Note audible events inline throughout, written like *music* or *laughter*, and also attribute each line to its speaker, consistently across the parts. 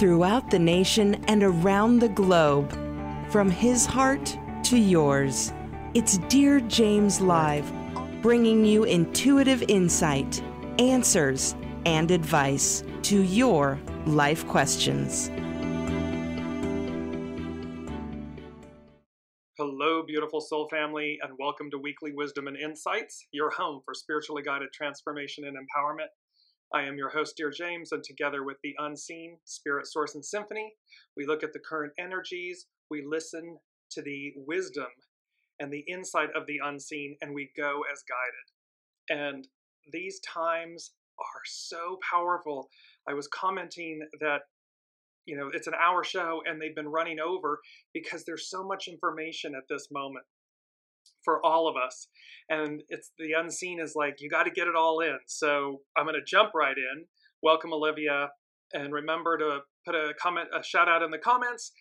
Speaker 1: throughout the nation and around the globe. From his heart to yours, it's Dear James Live, bringing you intuitive insight, answers, and advice to your life questions.
Speaker 2: Hello, beautiful soul family, and welcome to Weekly Wisdom and Insights, your home for spiritually guided transformation and empowerment. I am your host, Dear James, and together with the unseen Spirit Source and Symphony, we look at the current energies, we listen to the wisdom and the insight of the unseen, and we go as guided. And these times are so powerful. I was commenting that you know it's an hour show and they've been running over because there's so much information at this moment for all of us. And it's the unseen is like, you got to get it all in. So I'm going to jump right in. Welcome, Olivia. And remember to put a comment, a shout out in the comments.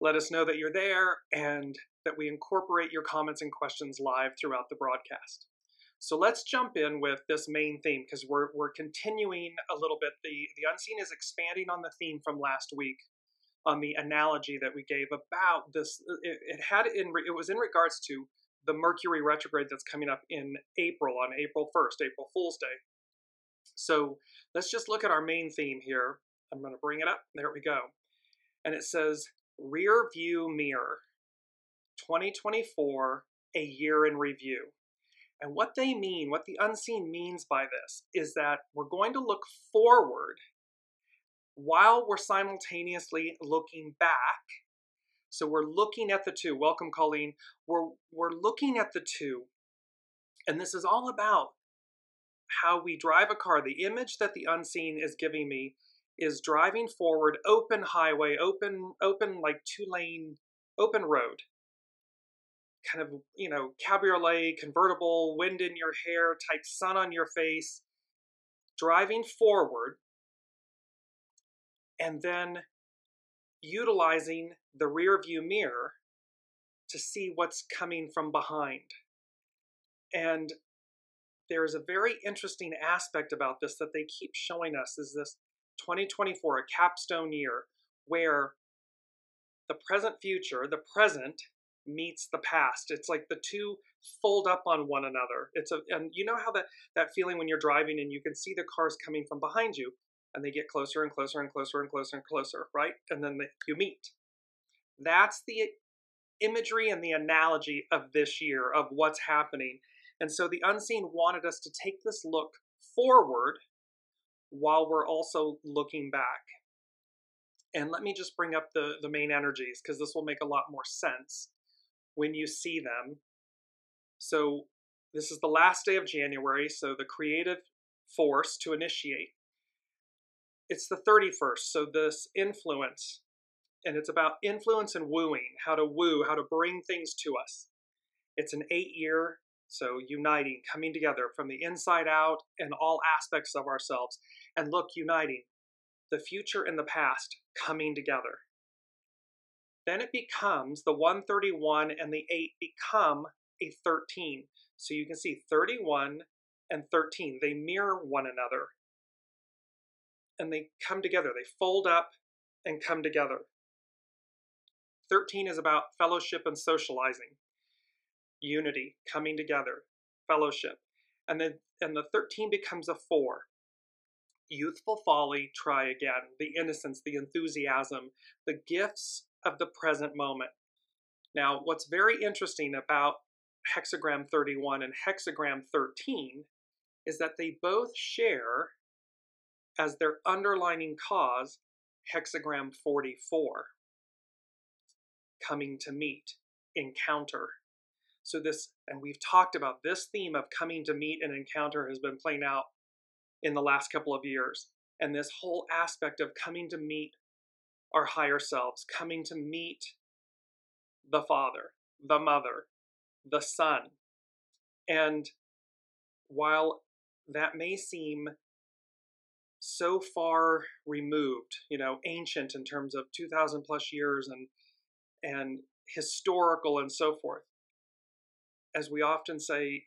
Speaker 2: Let us know that you're there and that we incorporate your comments and questions live throughout the broadcast. So let's jump in with this main theme because we're, we're continuing a little bit. The, the unseen is expanding on the theme from last week on the analogy that we gave about this. It, it had in it was in regards to the Mercury retrograde that's coming up in April, on April 1st, April Fool's Day. So let's just look at our main theme here. I'm going to bring it up. There we go. And it says Rear View Mirror 2024, a year in review. And what they mean, what the unseen means by this, is that we're going to look forward while we're simultaneously looking back so we're looking at the two. Welcome, Colleen. We're, we're looking at the two. And this is all about how we drive a car. The image that the unseen is giving me is driving forward, open highway, open, open like two lane, open road. Kind of, you know, cabriolet, convertible, wind in your hair, type sun on your face, driving forward. And then utilizing the rear view mirror to see what's coming from behind. And there's a very interesting aspect about this that they keep showing us is this 2024, a capstone year, where the present future, the present meets the past. It's like the two fold up on one another. It's a and you know how that that feeling when you're driving and you can see the cars coming from behind you and they get closer and closer and closer and closer and closer, right? And then they, you meet. That's the imagery and the analogy of this year of what's happening. And so the unseen wanted us to take this look forward while we're also looking back. And let me just bring up the, the main energies because this will make a lot more sense when you see them. So, this is the last day of January, so the creative force to initiate. It's the 31st, so this influence and it's about influence and wooing, how to woo, how to bring things to us. It's an eight year, so uniting, coming together from the inside out and all aspects of ourselves. And look, uniting the future and the past coming together. Then it becomes the 131 and the 8 become a 13. So you can see 31 and 13, they mirror one another. And they come together, they fold up and come together. 13 is about fellowship and socializing, unity, coming together, fellowship. And then and the 13 becomes a 4. Youthful folly, try again, the innocence, the enthusiasm, the gifts of the present moment. Now, what's very interesting about hexagram 31 and hexagram 13 is that they both share as their underlining cause hexagram 44 coming to meet, encounter. So, this, and we've talked about this theme of coming to meet and encounter has been playing out in the last couple of years. And this whole aspect of coming to meet our higher selves, coming to meet the Father, the Mother, the Son. And while that may seem so far removed, you know, ancient in terms of 2,000 plus years and and historical and so forth. As we often say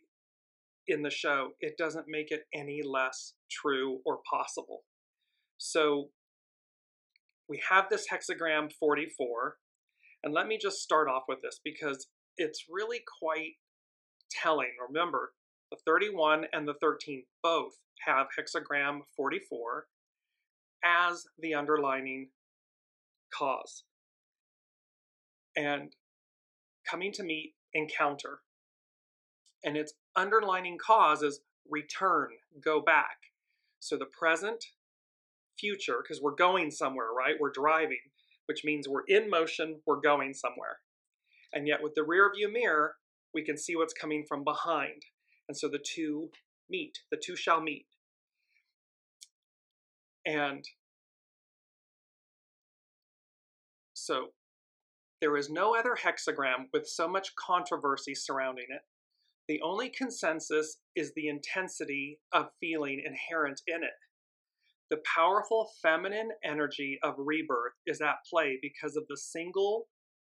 Speaker 2: in the show, it doesn't make it any less true or possible. So we have this hexagram 44. And let me just start off with this because it's really quite telling. Remember, the 31 and the 13 both have hexagram 44 as the underlining cause. And coming to meet encounter. And its underlining cause is return, go back. So the present, future, because we're going somewhere, right? We're driving, which means we're in motion, we're going somewhere. And yet with the rear view mirror, we can see what's coming from behind. And so the two meet, the two shall meet. And so there is no other hexagram with so much controversy surrounding it. The only consensus is the intensity of feeling inherent in it. The powerful feminine energy of rebirth is at play because of the single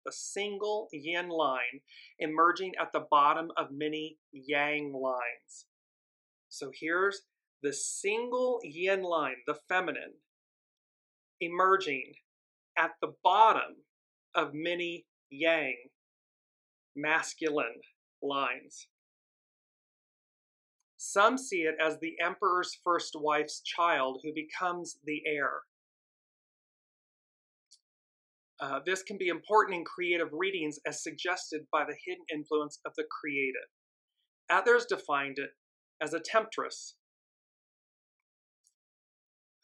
Speaker 2: the single yin line emerging at the bottom of many yang lines. So here's the single yin line, the feminine, emerging at the bottom of many yang masculine lines. Some see it as the emperor's first wife's child who becomes the heir. Uh, this can be important in creative readings as suggested by the hidden influence of the creative. Others defined it as a temptress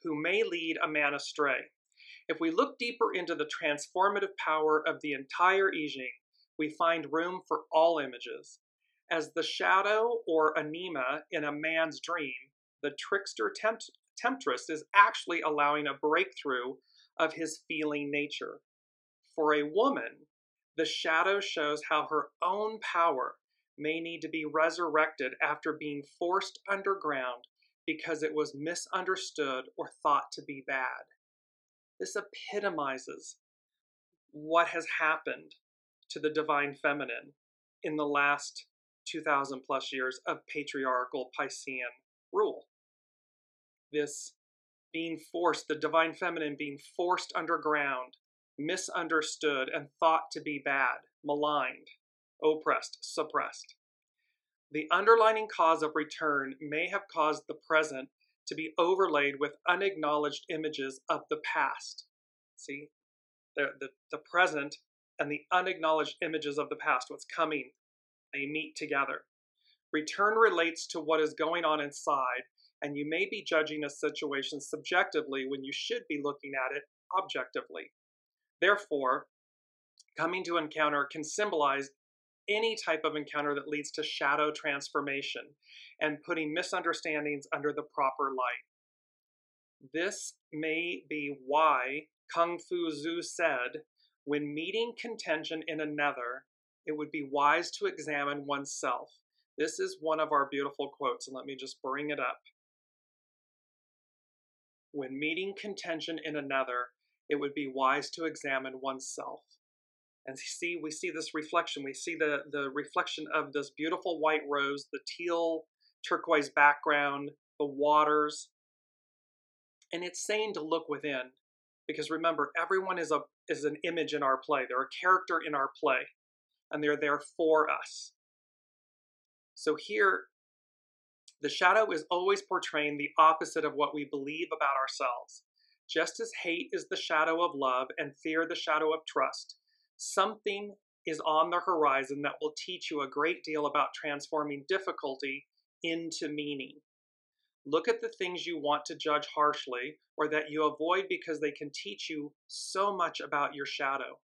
Speaker 2: who may lead a man astray. If we look deeper into the transformative power of the entire I Ching, we find room for all images. As the shadow or anima in a man's dream, the trickster tempt- temptress is actually allowing a breakthrough of his feeling nature. For a woman, the shadow shows how her own power may need to be resurrected after being forced underground because it was misunderstood or thought to be bad. This epitomizes what has happened to the divine feminine in the last 2,000 plus years of patriarchal Piscean rule. This being forced, the divine feminine being forced underground, misunderstood, and thought to be bad, maligned, oppressed, suppressed. The underlining cause of return may have caused the present to be overlaid with unacknowledged images of the past. See, the, the, the present and the unacknowledged images of the past, what's coming, they meet together. Return relates to what is going on inside, and you may be judging a situation subjectively when you should be looking at it objectively. Therefore, coming to encounter can symbolize any type of encounter that leads to shadow transformation and putting misunderstandings under the proper light. This may be why Kung Fu Zu said, when meeting contention in another, it would be wise to examine oneself. This is one of our beautiful quotes, and let me just bring it up. When meeting contention in another, it would be wise to examine oneself. And see, we see this reflection. We see the, the reflection of this beautiful white rose, the teal turquoise background, the waters. And it's saying to look within. Because remember, everyone is a is an image in our play. They're a character in our play. And they're there for us. So here, the shadow is always portraying the opposite of what we believe about ourselves. Just as hate is the shadow of love and fear the shadow of trust, something is on the horizon that will teach you a great deal about transforming difficulty into meaning. Look at the things you want to judge harshly or that you avoid because they can teach you so much about your shadow.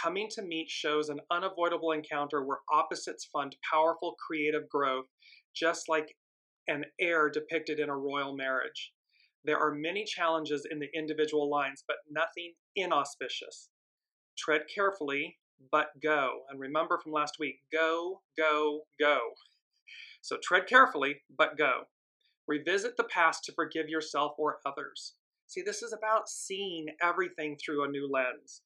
Speaker 2: Coming to Meet shows an unavoidable encounter where opposites fund powerful creative growth, just like an heir depicted in a royal marriage. There are many challenges in the individual lines, but nothing inauspicious. Tread carefully, but go. And remember from last week go, go, go. So tread carefully, but go. Revisit the past to forgive yourself or others. See, this is about seeing everything through a new lens,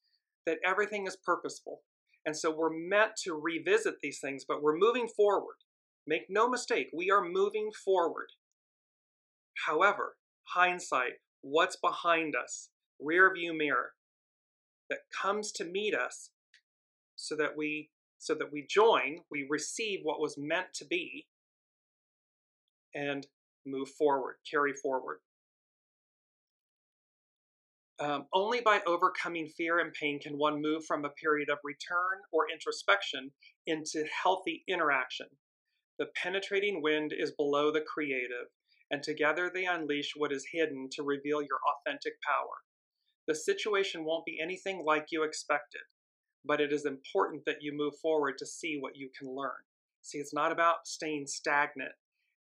Speaker 2: that everything is purposeful. And so we're meant to revisit these things, but we're moving forward. Make no mistake, we are moving forward. However, hindsight, what's behind us, rear view mirror that comes to meet us so that we so that we join, we receive what was meant to be and move forward, carry forward. Um, only by overcoming fear and pain can one move from a period of return or introspection into healthy interaction. The penetrating wind is below the creative, and together they unleash what is hidden to reveal your authentic power. The situation won't be anything like you expected, but it is important that you move forward to see what you can learn. See, it's not about staying stagnant.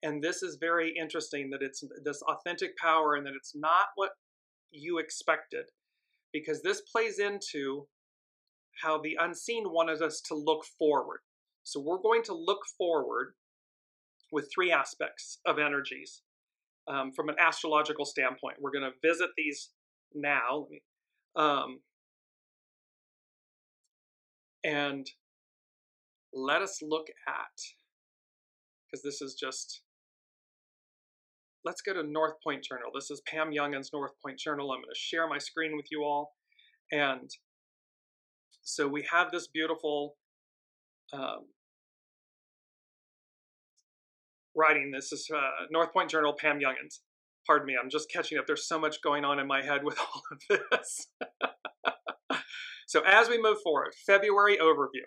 Speaker 2: And this is very interesting that it's this authentic power and that it's not what you expected because this plays into how the unseen wanted us to look forward. So we're going to look forward with three aspects of energies um, from an astrological standpoint. We're going to visit these now. Let me um, and let us look at, because this is just let's go to North Point Journal. This is Pam Younghans' North Point Journal. I'm going to share my screen with you all. And so we have this beautiful um, writing. This is uh, North Point Journal, Pam Younghans. Pardon me, I'm just catching up. There's so much going on in my head with *laughs* all of this. *laughs* so as we move forward, February overview.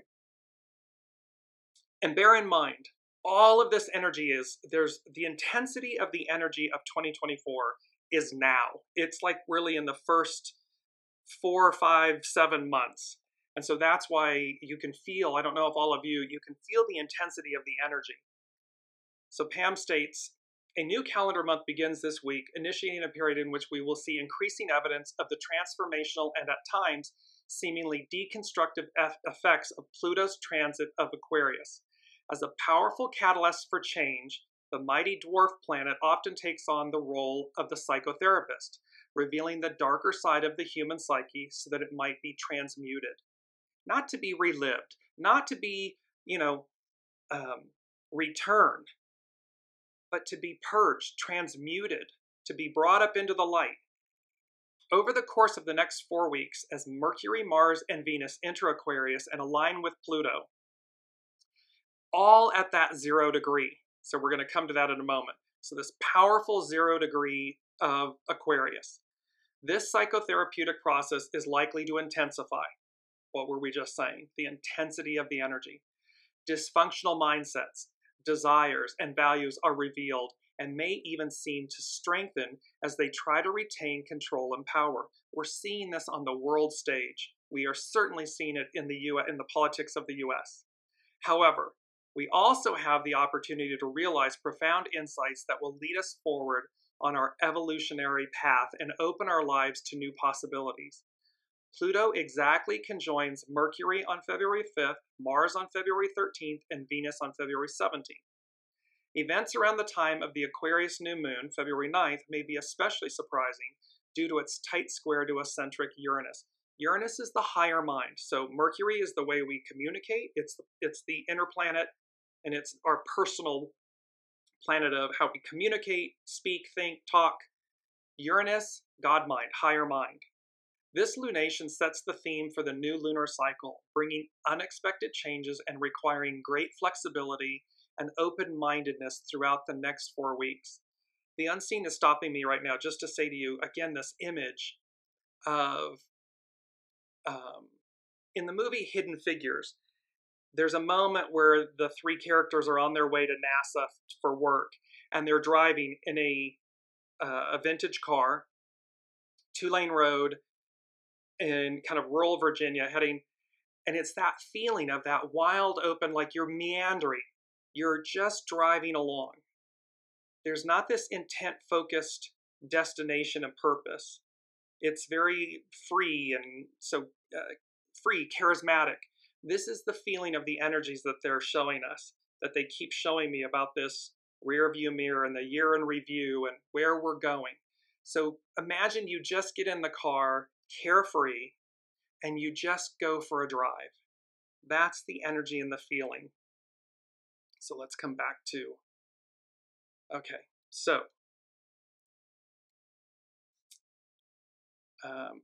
Speaker 2: And bear in mind, all of this energy is there's the intensity of the energy of 2024 is now. It's like really in the first four, five, seven months. And so that's why you can feel, I don't know if all of you, you can feel the intensity of the energy. So Pam states, a new calendar month begins this week, initiating a period in which we will see increasing evidence of the transformational and at times seemingly deconstructive effects of Pluto's transit of Aquarius. As a powerful catalyst for change, the mighty dwarf planet often takes on the role of the psychotherapist, revealing the darker side of the human psyche so that it might be transmuted. Not to be relived, not to be, you know, um, returned, but to be purged, transmuted, to be brought up into the light. Over the course of the next four weeks, as Mercury, Mars, and Venus enter Aquarius and align with Pluto, all at that zero degree. So we're going to come to that in a moment. So this powerful zero degree of Aquarius. This psychotherapeutic process is likely to intensify. What were we just saying? The intensity of the energy. Dysfunctional mindsets, desires, and values are revealed and may even seem to strengthen as they try to retain control and power. We're seeing this on the world stage. We are certainly seeing it in the U in the politics of the US. However, we also have the opportunity to realize profound insights that will lead us forward on our evolutionary path and open our lives to new possibilities. Pluto exactly conjoins Mercury on February 5th, Mars on February 13th, and Venus on February 17th. Events around the time of the Aquarius new moon, February 9th, may be especially surprising due to its tight square to eccentric Uranus. Uranus is the higher mind, so Mercury is the way we communicate. It's the, it's the inner planet and it's our personal planet of how we communicate, speak, think, talk. Uranus, God mind, higher mind. This lunation sets the theme for the new lunar cycle, bringing unexpected changes and requiring great flexibility and open mindedness throughout the next four weeks. The unseen is stopping me right now just to say to you again this image of um, in the movie Hidden Figures, there's a moment where the three characters are on their way to NASA for work, and they're driving in a uh, a vintage car, two lane road, in kind of rural Virginia, heading, and it's that feeling of that wild open, like you're meandering, you're just driving along. There's not this intent focused destination and purpose. It's very free and so uh, free, charismatic this is the feeling of the energies that they're showing us, that they keep showing me about this rear view mirror and the year in review and where we're going. So imagine you just get in the car carefree and you just go for a drive. That's the energy and the feeling. So let's come back to. Okay, so Um,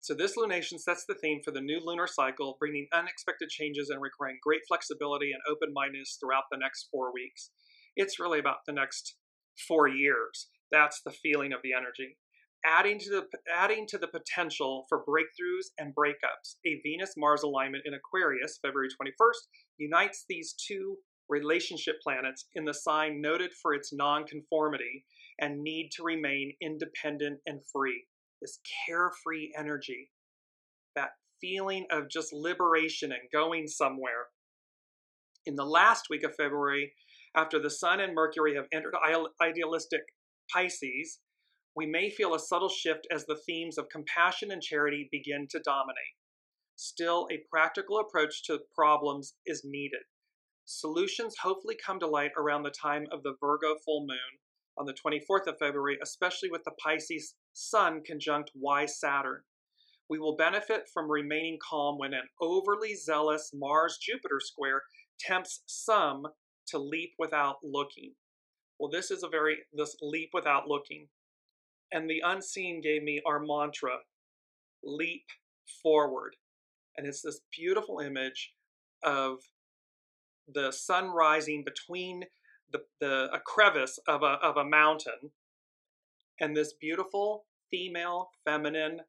Speaker 2: so this lunation sets the theme for the new lunar cycle, bringing unexpected changes and requiring great flexibility and open-mindedness throughout the next four weeks. It's really about the next four years. That's the feeling of the energy. Adding to the adding to the potential for breakthroughs and breakups, a Venus-Mars alignment in Aquarius, February 21st, unites these two relationship planets in the sign noted for its nonconformity and need to remain independent and free. This carefree energy, that feeling of just liberation and going somewhere. In the last week of February, after the Sun and Mercury have entered idealistic Pisces, we may feel a subtle shift as the themes of compassion and charity begin to dominate. Still, a practical approach to problems is needed. Solutions hopefully come to light around the time of the Virgo full moon on the 24th of February, especially with the Pisces Sun conjunct Y Saturn. We will benefit from remaining calm when an overly zealous Mars Jupiter square tempts some to leap without looking. Well, this is a very, this leap without looking. And the unseen gave me our mantra leap forward. And it's this beautiful image of the sun rising between the, the a crevice of a, of a mountain and this beautiful female feminine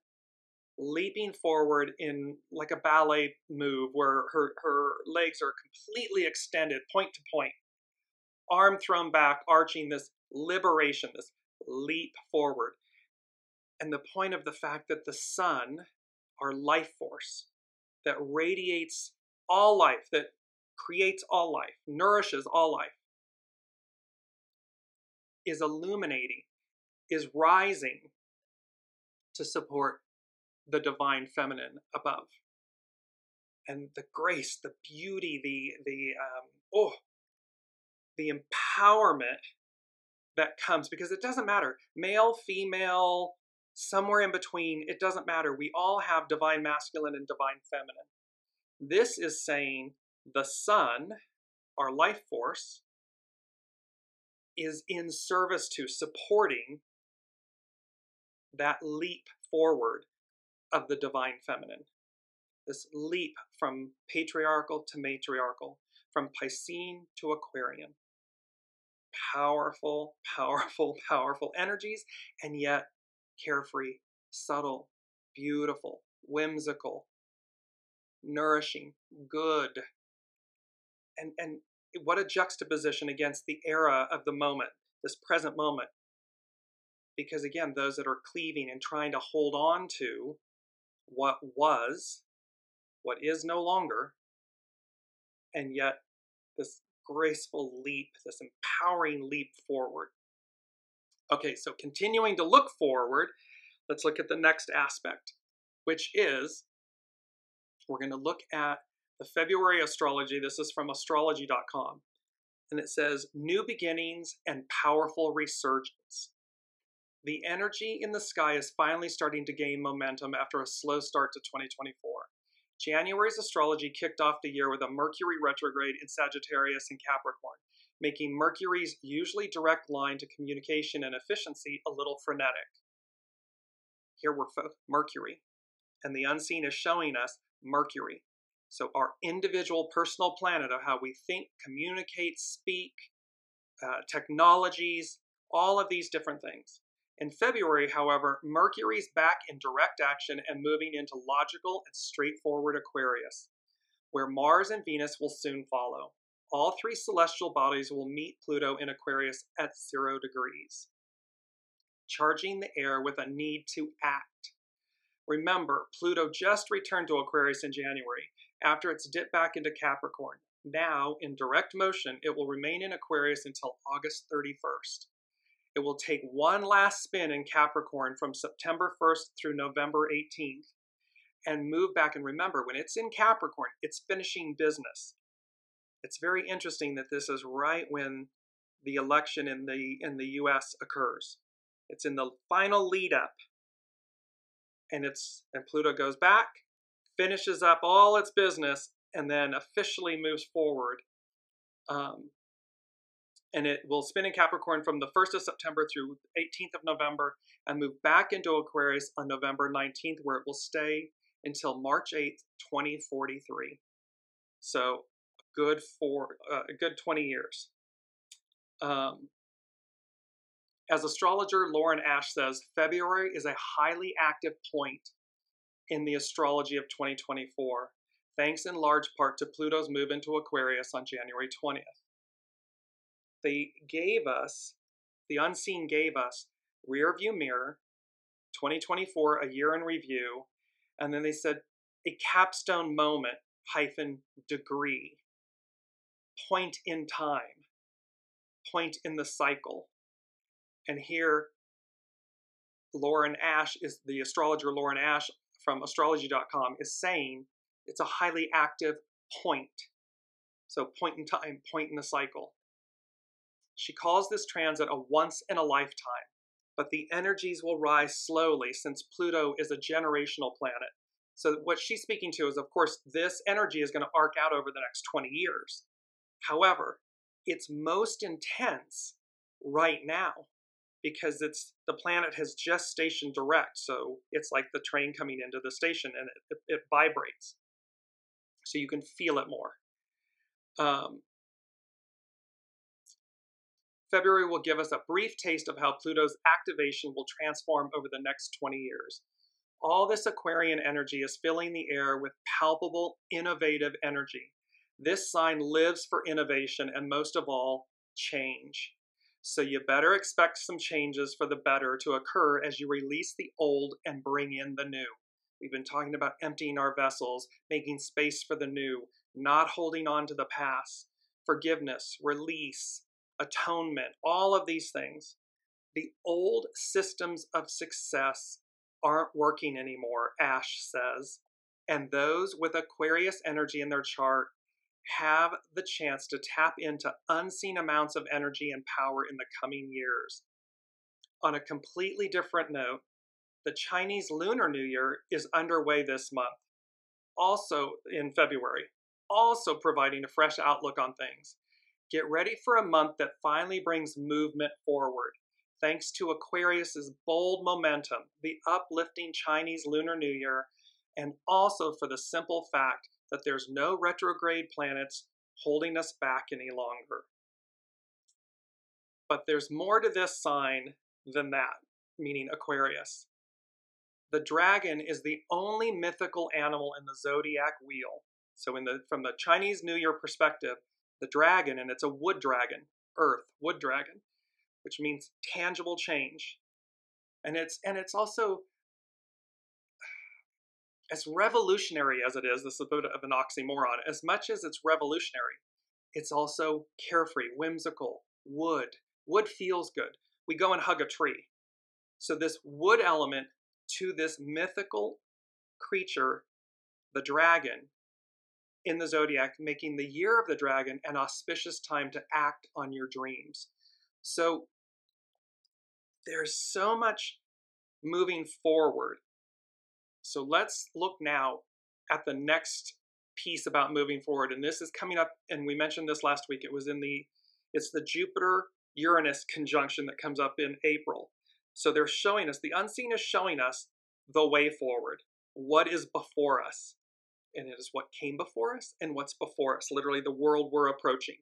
Speaker 2: leaping forward in like a ballet move where her, her legs are completely extended point to point arm thrown back arching this liberation this leap forward and the point of the fact that the sun our life force that radiates all life that creates all life nourishes all life is illuminating, is rising to support the divine feminine above. And the grace, the beauty, the the um, oh, the empowerment that comes because it doesn't matter male, female, somewhere in between. It doesn't matter. We all have divine masculine and divine feminine. This is saying the sun, our life force, is in service to supporting that leap forward of the divine feminine. This leap from patriarchal to matriarchal, from Piscean to Aquarian. Powerful, powerful, *laughs* powerful energies, and yet carefree, subtle, beautiful, whimsical, nourishing, good. And, and what a juxtaposition against the era of the moment, this present moment. Because again, those that are cleaving and trying to hold on to what was, what is no longer, and yet this graceful leap, this empowering leap forward. Okay, so continuing to look forward, let's look at the next aspect, which is we're going to look at the February astrology. This is from astrology.com. And it says, New beginnings and powerful resurgence. The energy in the sky is finally starting to gain momentum after a slow start to 2024. January's astrology kicked off the year with a Mercury retrograde in Sagittarius and Capricorn, making Mercury's usually direct line to communication and efficiency a little frenetic. Here we're Mercury, and the unseen is showing us Mercury, so, our individual personal planet of how we think, communicate, speak, uh, technologies, all of these different things. In February, however, Mercury's back in direct action and moving into logical and straightforward Aquarius, where Mars and Venus will soon follow. All three celestial bodies will meet Pluto in Aquarius at zero degrees, charging the air with a need to act. Remember, Pluto just returned to Aquarius in January, after it's dipped back into Capricorn. Now, in direct motion, it will remain in Aquarius until August 31st. It will take one last spin in Capricorn from September 1st through November 18th and move back. And remember, when it's in Capricorn, it's finishing business. It's very interesting that this is right when the election in the in the US occurs. It's in the final lead up. And it's and Pluto goes back finishes up all its business, and then officially moves forward um, and it will spin in Capricorn from the 1st of September through 18th of November and move back into Aquarius on November 19th, where it will stay until March 8th, 2043. So, good for uh, a good 20 years. Um, as astrologer Lauren Ash says, February is a highly active point in the astrology of 2024, thanks in large part to Pluto's move into Aquarius on January 20th. They gave us, the unseen gave us, rear view mirror, 2024, a year in review, and then they said a capstone moment hyphen degree, point in time, point in the cycle. And here, Lauren Ash is the astrologer Lauren Ash from astrology.com is saying it's a highly active point. So point in time, point in the cycle. She calls this transit a once in a lifetime, but the energies will rise slowly since Pluto is a generational planet. So, what she's speaking to is, of course, this energy is going to arc out over the next 20 years. However, it's most intense right now because it's the planet has just stationed direct so it's like the train coming into the station and it, it, it vibrates so you can feel it more um, February will give us a brief taste of how Pluto's activation will transform over the next 20 years. All this Aquarian energy is filling the air with palpable, innovative energy. This sign lives for innovation and, most of all, change. So you better expect some changes for the better to occur as you release the old and bring in the new. We've been talking about emptying our vessels, making space for the new, not holding on to the past, forgiveness, release, atonement, all of these things. The old systems of success aren't working anymore, Ash says. And those with Aquarius energy in their chart have the chance to tap into unseen amounts of energy and power in the coming years. On a completely different note, the Chinese Lunar New Year is underway this month, also in February, also providing a fresh outlook on things. Get ready for a month that finally brings movement forward. Thanks to Aquarius's bold momentum, the uplifting Chinese Lunar New Year, and also for the simple fact that there's no retrograde planets holding us back any longer. But there's more to this sign than that, meaning Aquarius. The dragon is the only mythical animal in the zodiac wheel. So in the from the Chinese New Year perspective, the dragon, and it's a wood dragon, earth, wood dragon, which means tangible change. And it's and it's also as revolutionary as it is, this is a bit of an oxymoron, as much as it's revolutionary, it's also carefree, whimsical, wood. Wood feels good. We go and hug a tree. So, this wood element to this mythical creature, the dragon, in the zodiac, making the year of the dragon an auspicious time to act on your dreams. So, there's so much moving forward so let's look now at the next piece about moving forward. And this is coming up, and we mentioned this last week. It was in the, it's the Jupiter Uranus conjunction that comes up in April. So they're showing us, the unseen is showing us the way forward, what is before us. And it is what came before us and what's before us, literally the world we're approaching,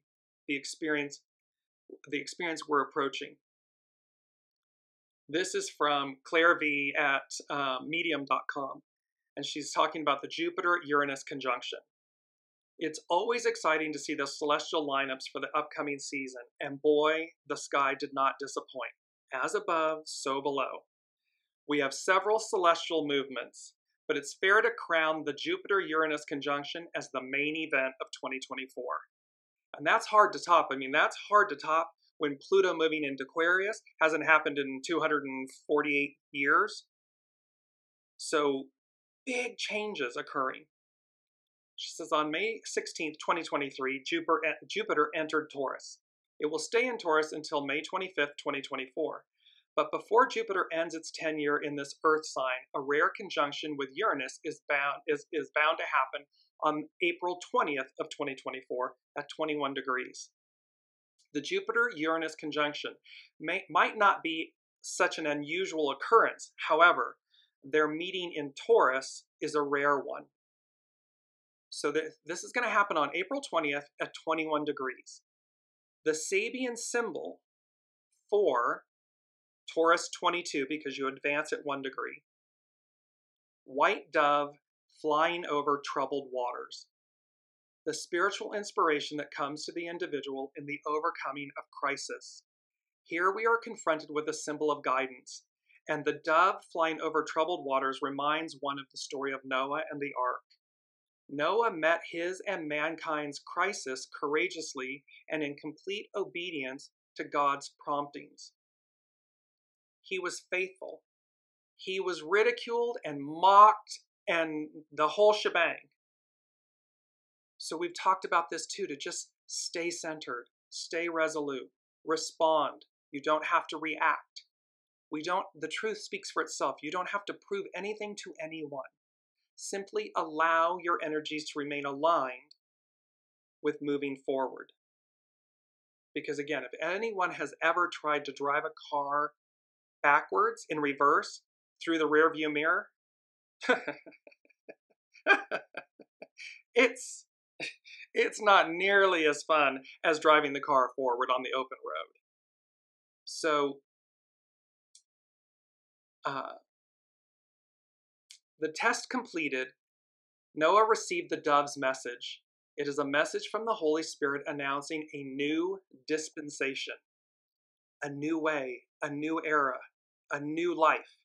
Speaker 2: the experience, the experience we're approaching. This is from Claire V at uh, medium.com, and she's talking about the Jupiter Uranus conjunction. It's always exciting to see the celestial lineups for the upcoming season, and boy, the sky did not disappoint. As above, so below. We have several celestial movements, but it's fair to crown the Jupiter Uranus conjunction as the main event of 2024. And that's hard to top. I mean, that's hard to top when Pluto moving into Aquarius hasn't happened in 248 years. So big changes occurring. She says on May 16th, 2023, Jupiter, entered Taurus. It will stay in Taurus until May 25th, 2024. But before Jupiter ends its tenure in this Earth sign, a rare conjunction with Uranus is bound is, is bound to happen on April 20th of 2024 at 21 degrees. The Jupiter Uranus conjunction may, might not be such an unusual occurrence. However, their meeting in Taurus is a rare one. So this is going to happen on April 20th at 21 degrees. The Sabian symbol for Taurus 22, because you advance at one degree, white dove flying over troubled waters. The spiritual inspiration that comes to the individual in the overcoming of crisis. Here we are confronted with a symbol of guidance, and the dove flying over troubled waters reminds one of the story of Noah and the ark. Noah met his and mankind's crisis courageously and in complete obedience to God's promptings. He was faithful. He was ridiculed and mocked and the whole shebang. So we've talked about this too to just stay centered, stay resolute, respond. You don't have to react. We don't the truth speaks for itself. You don't have to prove anything to anyone. Simply allow your energies to remain aligned with moving forward. Because again, if anyone has ever tried to drive a car backwards in reverse through the rear view mirror, *laughs* it's it's not nearly as fun as driving the car forward on the open road. So uh, the test completed, Noah received the dove's message. It is a message from the Holy Spirit announcing a new dispensation, a new way, a new era, a new life.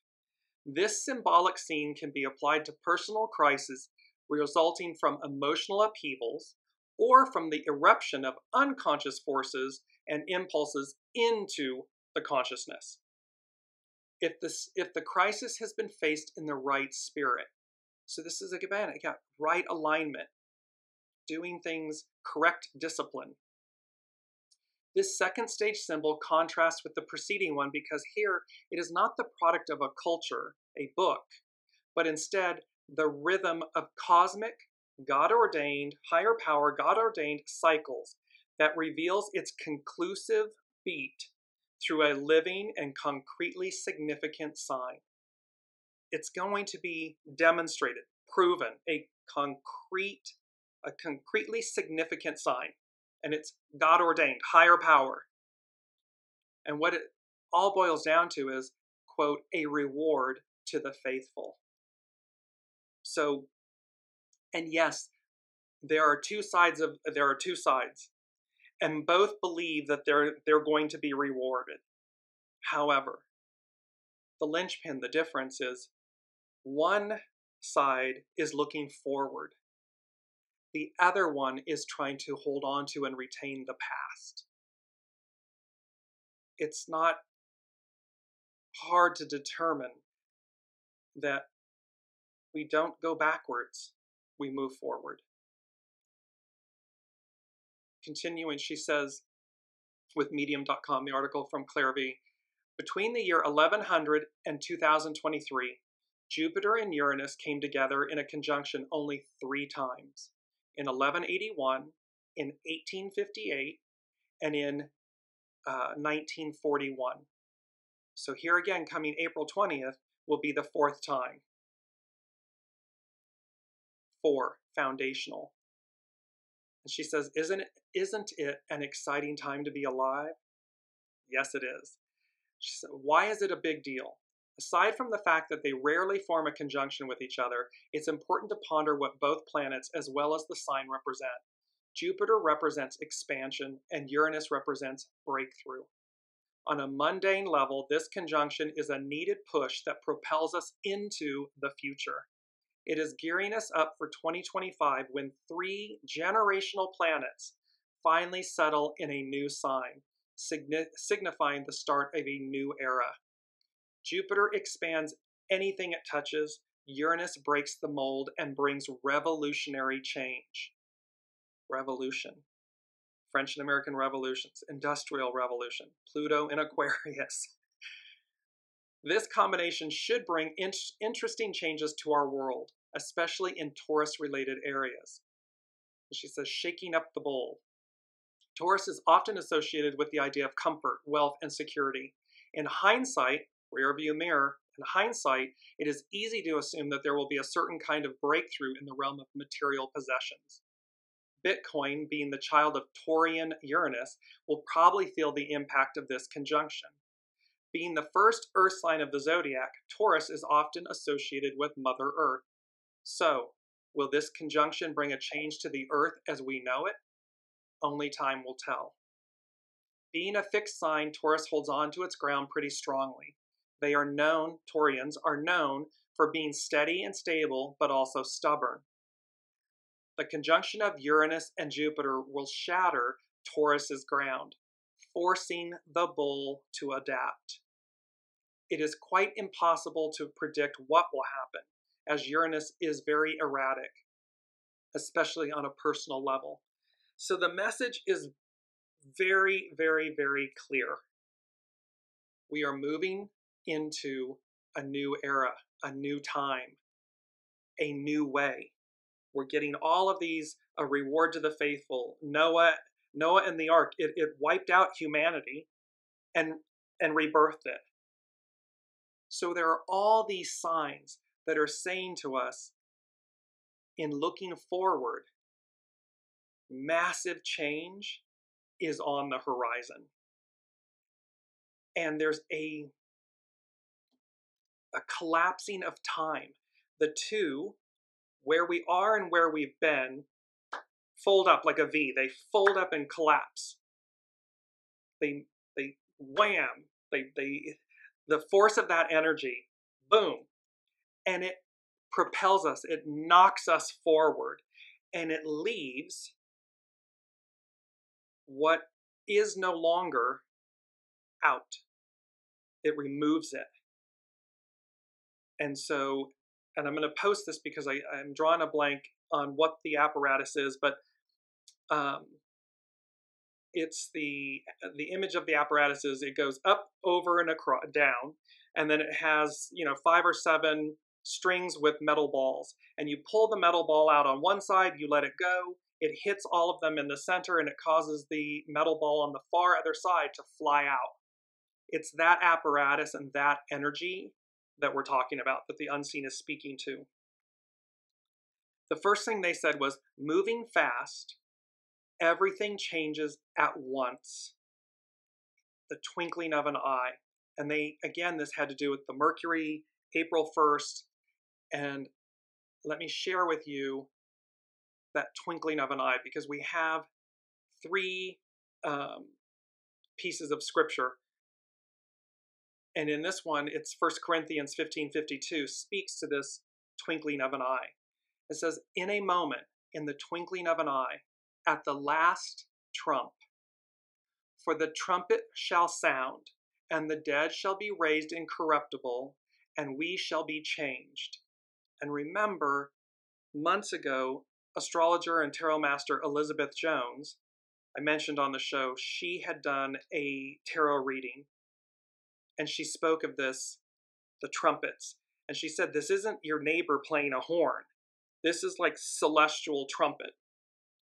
Speaker 2: This symbolic scene can be applied to personal crises resulting from emotional upheavals or from the eruption of unconscious forces and impulses into the consciousness if this if the crisis has been faced in the right spirit. So this is a again, again right alignment, doing things correct discipline. This second stage symbol contrasts with the preceding one because here it is not the product of a culture, a book, but instead the rhythm of cosmic, God ordained, higher power, God ordained cycles that reveals its conclusive beat through a living and concretely significant sign. It's going to be demonstrated, proven, a concrete, a concretely significant sign. And it's God ordained, higher power. And what it all boils down to is, quote, a reward to the faithful. So, and yes, there are two sides of there are two sides and both believe that they're they're going to be rewarded. However, the linchpin, the difference is one side is looking forward. The other one is trying to hold on to and retain the past. It's not hard to determine that we don't go backwards, we move forward continuing, she says, with medium.com, the article from Claire V. Between the year 1100 and 2023, Jupiter and Uranus came together in a conjunction only three times in 1181, in 1858, and in uh, 1941. So here again, coming April 20th, will be the fourth time. Four, foundational. And she says, Isn't it, isn't it an exciting time to be alive? Yes, it is. She said, Why is it a big deal? Aside from the fact that they rarely form a conjunction with each other, it's important to ponder what both planets as well as the sign represent. Jupiter represents expansion and Uranus represents breakthrough. On a mundane level, this conjunction is a needed push that propels us into the future. It is gearing us up for 2025 when three generational planets finally settle in a new sign, signifying the start of a new era. Jupiter expands anything it touches, Uranus breaks the mold and brings revolutionary change. Revolution. French and American revolutions, Industrial Revolution, Pluto in *laughs* Aquarius. This combination should bring in- interesting changes to our world, especially in Taurus related areas. She says, shaking up the bowl. Taurus is often associated with the idea of comfort, wealth, and security. In hindsight, rear view mirror, in hindsight, it is easy to assume that there will be a certain kind of breakthrough in the realm of material possessions. Bitcoin, being the child of Taurian Uranus, will probably feel the impact of this conjunction. Being the first Earth sign of the zodiac, Taurus is often associated with Mother Earth. So, will this conjunction bring a change to the Earth as we know it? Only time will tell. Being a fixed sign, Taurus holds on to its ground pretty strongly. They are known, Taurians are known for being steady and stable, but also stubborn. The conjunction of Uranus and Jupiter will shatter Taurus's ground, forcing the bull to adapt. It is quite impossible to predict what will happen, as Uranus is very erratic, especially on a personal level. So the message is very, very, very clear. We are moving into a new era, a new time, a new way. We're getting all of these uh, a reward to the faithful. Noah, Noah and the ark, it, it wiped out humanity and and rebirthed it. So there are all these signs that are saying to us in looking forward, massive change is on the horizon. And there's a a collapsing of time. The two where we are and where we've been fold up like a V. They fold up and collapse. They they wham. They they the force of that energy, boom, and it propels us. It knocks us forward, and it leaves what is no longer out. It removes it. And so and I'm going to post this because I, I'm drawing a blank on what the apparatus is, but um, it's the the image of the apparatus is it goes up, over, and across, down, and then it has you know five or seven strings with metal balls, and you pull the metal ball out on one side, you let it go, it hits all of them in the center, and it causes the metal ball on the far other side to fly out. It's that apparatus and that energy that we're talking about, that the unseen is speaking to. The first thing they said was moving fast, everything changes at once. The twinkling of an eye. And they, again, this had to do with the Mercury, April 1st. And let me share with you that twinkling of an eye because we have three um, pieces of scripture and in this one, it's 1 Corinthians 15:52 speaks to this twinkling of an eye. It says, "In a moment, in the twinkling of an eye, at the last trump, for the trumpet shall sound, and the dead shall be raised incorruptible, and we shall be changed." And remember, months ago, astrologer and tarot master Elizabeth Jones, I mentioned on the show, she had done a tarot reading and she spoke of this, the trumpets. And she said, This isn't your neighbor playing a horn. This is like celestial trumpet.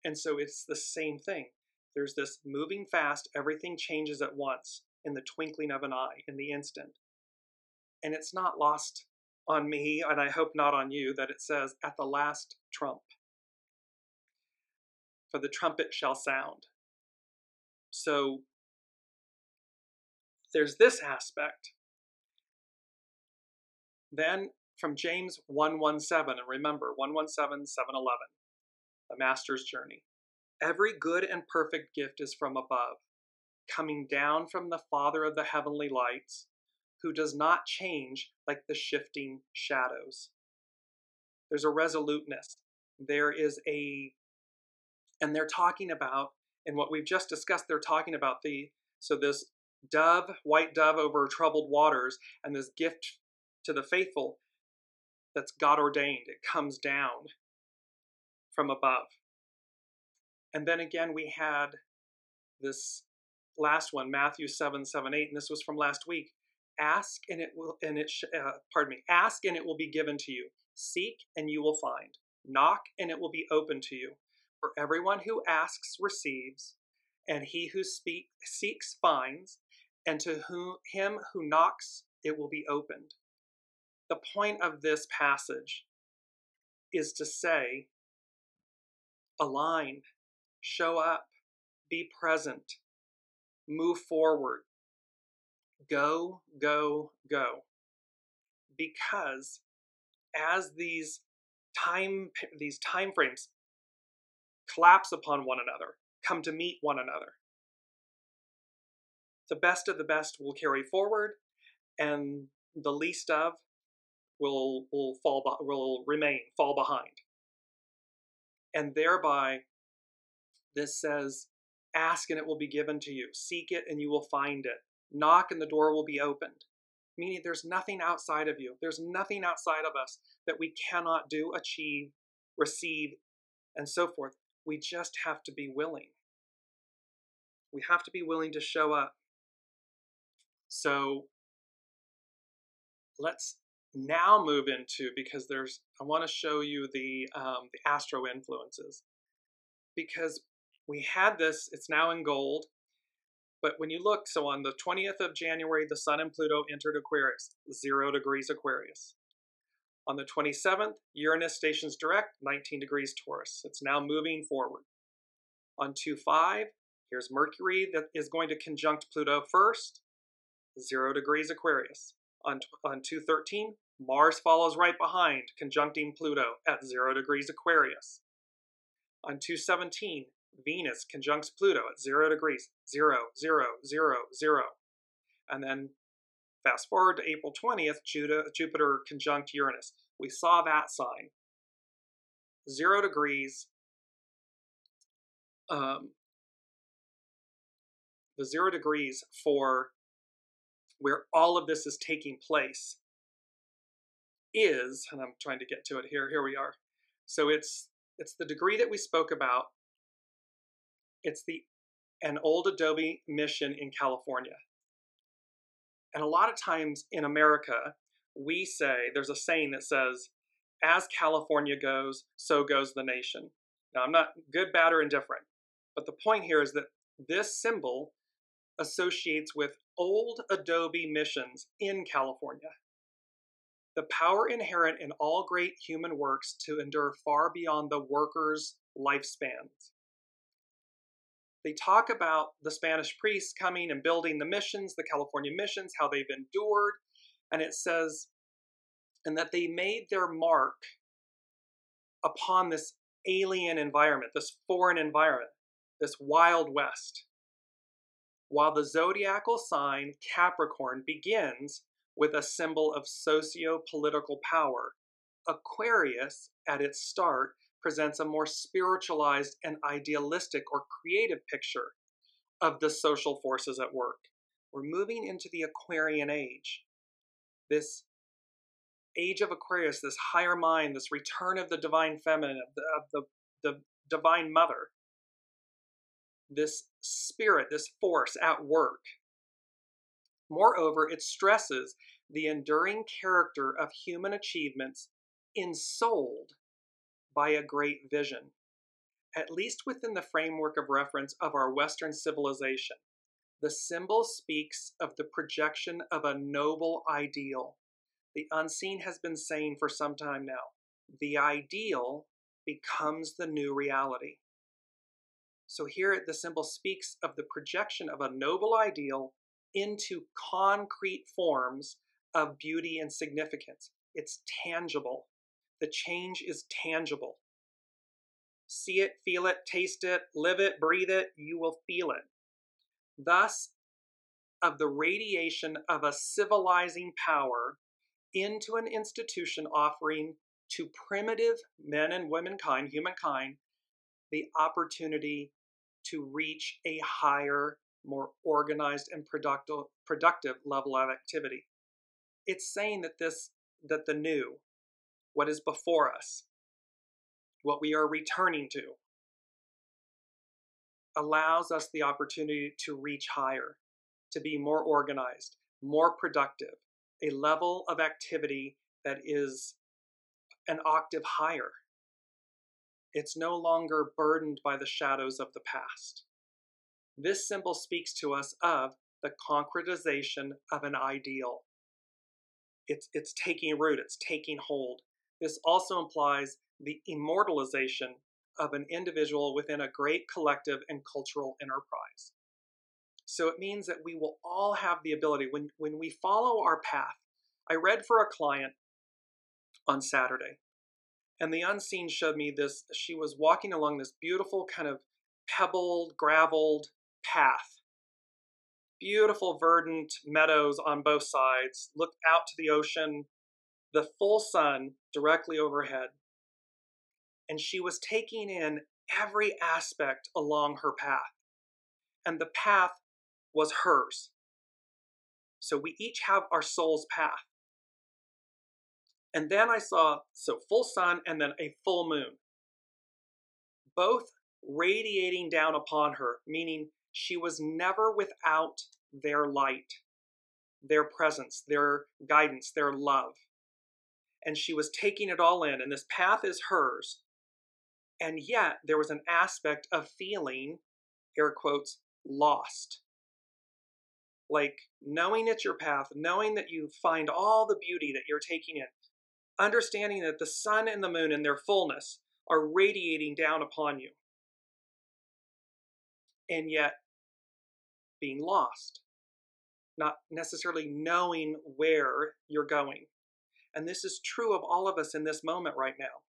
Speaker 2: And so it's the same thing. There's this moving fast, everything changes at once in the twinkling of an eye, in the instant. And it's not lost on me, and I hope not on you, that it says, At the last trump. For the trumpet shall sound. So there's this aspect. Then from James 117, and remember 117, 711, the Master's Journey. Every good and perfect gift is from above, coming down from the Father of the heavenly lights, who does not change like the shifting shadows. There's a resoluteness. There is a, and they're talking about, in what we've just discussed, they're talking about the, so this dove, white dove over troubled waters, and this gift to the faithful that's God ordained. It comes down from above. And then again, we had this last one, Matthew 7 7 8, and this was from last week. Ask and it will, and it, uh, pardon me, ask and it will be given to you. Seek and you will find. Knock and it will be open to you. For everyone who asks receives, and he who speak, seeks finds, and to whom, him who knocks it will be opened. The point of this passage is to say, align, show up, be present, move forward, go, go, go. Because as these time these time frames collapse upon one another, come to meet one another. The best of the best will carry forward, and the least of will will fall will remain fall behind. And thereby, this says, "Ask and it will be given to you; seek it and you will find it; knock and the door will be opened." Meaning, there's nothing outside of you. There's nothing outside of us that we cannot do, achieve, receive, and so forth. We just have to be willing. We have to be willing to show up. So let's now move into because there's I want to show you the um, the astro influences because we had this. It's now in gold. But when you look, so on the 20th of January, the Sun and Pluto entered Aquarius, zero degrees Aquarius. On the 27th, Uranus stations direct, 19 degrees Taurus. It's now moving forward. On 2-5, here's Mercury that is going to conjunct Pluto first, 0 degrees Aquarius. On, on 2-13, Mars follows right behind, conjuncting Pluto at 0 degrees Aquarius. On 217, Venus conjuncts Pluto at 0 degrees, 0, 0, 0, 0. And then Fast forward to April 20th, Jupiter conjunct Uranus. We saw that sign. Zero degrees. Um, the zero degrees for where all of this is taking place is, and I'm trying to get to it here. Here we are. So it's it's the degree that we spoke about. It's the an old Adobe mission in California. And a lot of times in America, we say, there's a saying that says, as California goes, so goes the nation. Now, I'm not good, bad, or indifferent, but the point here is that this symbol associates with old Adobe missions in California. The power inherent in all great human works to endure far beyond the worker's lifespans they talk about the Spanish priests coming and building the missions, the California missions, how they've endured. And it says, and that they made their mark upon this alien environment, this foreign environment, this Wild West. While the zodiacal sign Capricorn begins with a symbol of socio political power, Aquarius, at its start, presents a more spiritualized and idealistic or creative picture of the social forces at work. We're moving into the Aquarian age. This age of Aquarius, this higher mind, this return of the divine feminine, of the, of the, the divine mother, this spirit, this force at work. Moreover, it stresses the enduring character of human achievements ensouled by a great vision, at least within the framework of reference of our Western civilization. The symbol speaks of the projection of a noble ideal. The unseen has been saying for some time now the ideal becomes the new reality. So here the symbol speaks of the projection of a noble ideal into concrete forms of beauty and significance. It's tangible. The change is tangible. See it, feel it, taste it, live it, breathe it, you will feel it. Thus, of the radiation of a civilizing power into an institution offering to primitive men and womankind, humankind, the opportunity to reach a higher, more organized and productive, productive level of activity. It's saying that this that the new, what is before us, what we are returning to, allows us the opportunity to reach higher, to be more organized, more productive, a level of activity that is an octave higher. It's no longer burdened by the shadows of the past. This symbol speaks to us of the concretization of an ideal. It's, it's taking root, it's taking hold. This also implies the immortalization of an individual within a great collective and cultural enterprise. So it means that we will all have the ability, when, when we follow our path. I read for a client on Saturday, and the unseen showed me this. She was walking along this beautiful, kind of pebbled, graveled path. Beautiful, verdant meadows on both sides, look out to the ocean, the full sun directly overhead. And she was taking in every aspect along her path. And the path was hers. So we each have our soul's path. And then I saw, so full sun and then a full moon, both radiating down upon her, meaning she was never without their light, their presence, their guidance, their love. And she was taking it all in, and this path is hers. And yet, there was an aspect of feeling, air quotes, lost like knowing it's your path, knowing that you find all the beauty that you're taking in, understanding that the sun and the moon in their fullness are radiating down upon you, and yet being lost, not necessarily knowing where you're going. And this is true of all of us in this moment right now.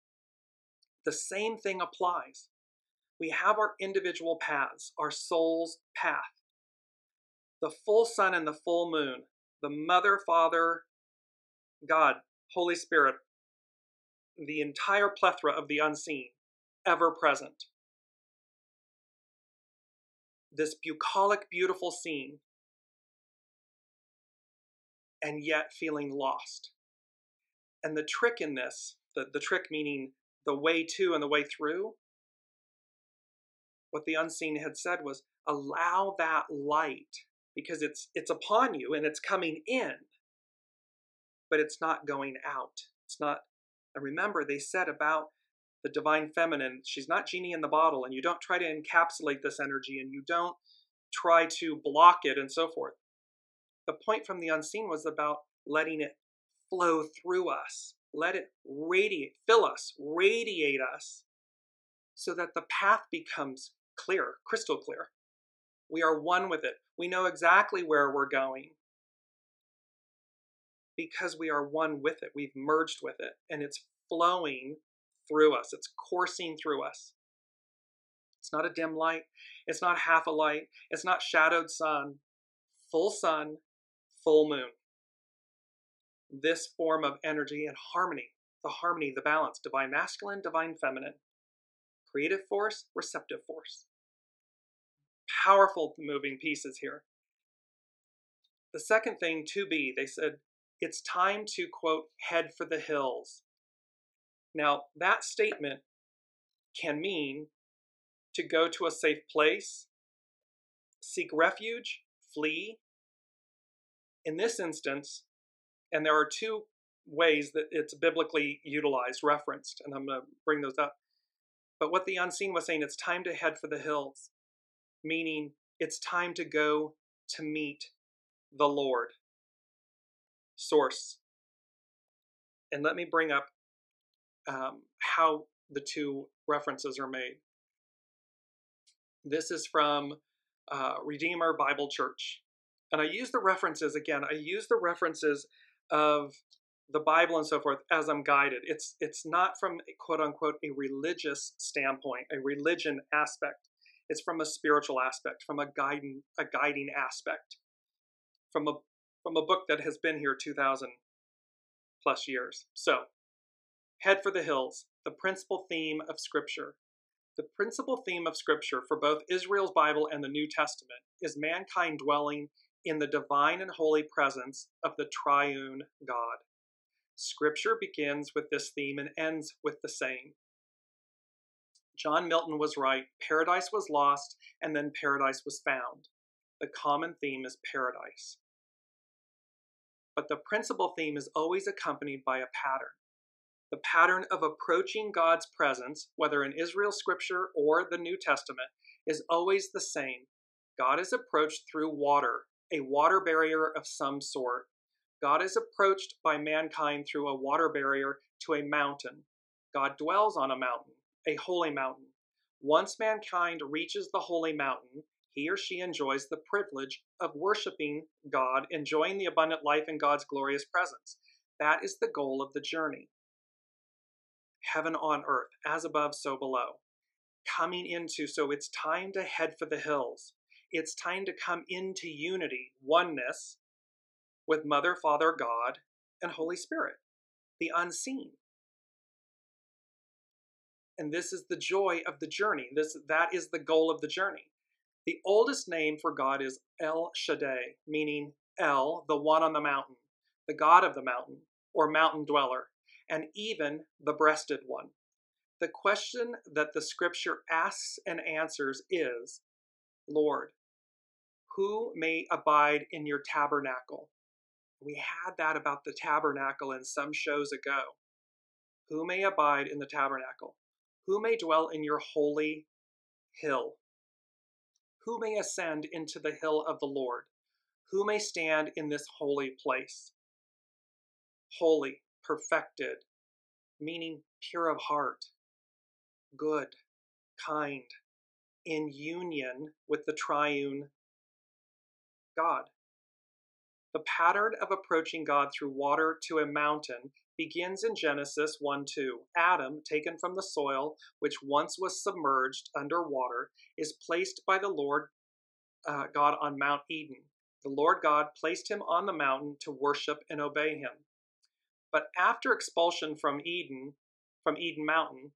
Speaker 2: The same thing applies. We have our individual paths, our soul's path the full sun and the full moon, the Mother, Father, God, Holy Spirit, the entire plethora of the unseen, ever present. This bucolic, beautiful scene, and yet feeling lost. And the trick in this, the, the trick meaning the way to and the way through, what the unseen had said was allow that light because it's it's upon you and it's coming in but it's not going out. It's not and remember they said about the divine feminine she's not genie in the bottle and you don't try to encapsulate this energy and you don't try to block it and so forth. The point from the unseen was about letting it flow through us let it radiate fill us radiate us so that the path becomes clear crystal clear. We are one with it. We know exactly where we're going because we are one with it. We've merged with it and it's flowing through us, it's coursing through us. It's not a dim light, it's not half a light, it's not shadowed sun, full sun, full moon. This form of energy and harmony, the harmony, the balance, divine masculine, divine feminine, creative force, receptive force powerful moving pieces here. The second thing to be, they said, it's time to, quote, head for the hills. Now, that statement can mean to go to a safe place, seek refuge, flee. In this instance, and there are two ways that it's biblically utilized, referenced, and I'm going to bring those up. But what the unseen was saying, it's time to head for the hills meaning it's time to go to meet the Lord. Source. And let me bring up um, how the two references are made. This is from uh, Redeemer Bible Church. And I use the references again, I use the references of the Bible and so forth as I'm guided. It's it's not from quote unquote a religious standpoint, a religion aspect. It's from a spiritual aspect, from a guiding a guiding aspect, from a from a book that has been here 2,000 plus years. So, head for the hills, the principal theme of Scripture. The principal theme of Scripture for both Israel's Bible and the New Testament is mankind dwelling in the divine and holy presence of the triune God. Scripture begins with this theme and ends with the same. John Milton was right. Paradise was lost, and then paradise was found. The common theme is paradise. But the principal theme is always accompanied by a pattern. The pattern of approaching God's presence, whether in Israel scripture or the New Testament, is always the same God is approached through water, a water barrier of some sort. God is approached by mankind through a water barrier to a mountain. God dwells on a mountain, a holy mountain. Once mankind reaches the holy mountain, he or she enjoys the privilege of worshiping God, enjoying the abundant life in God's glorious presence. That is the goal of the journey. Heaven on earth, as above, so below. Coming into, so it's time to head for the hills. It's time to come into unity, oneness with Mother, Father, God, and Holy Spirit, the unseen. And this is the joy of the journey. This that is the goal of the journey. The oldest name for God is El Shaddai, meaning El, the one on the mountain, the God of the mountain, or mountain dweller, and even the breasted one. The question that the scripture asks and answers is Lord, who may abide in your tabernacle? We had that about the tabernacle in some shows ago. Who may abide in the tabernacle? Who may dwell in your holy hill? Who may ascend into the hill of the Lord? Who may stand in this holy place? Holy, perfected, meaning pure of heart, good, kind, in union with the triune God. The pattern of approaching God through water to a mountain begins in Genesis 1 2. Adam, taken from the soil, which once was submerged under water, is placed by the Lord uh, God on Mount Eden. The Lord God placed him on the mountain to worship and obey him. But after expulsion from Eden, from Eden Mountain,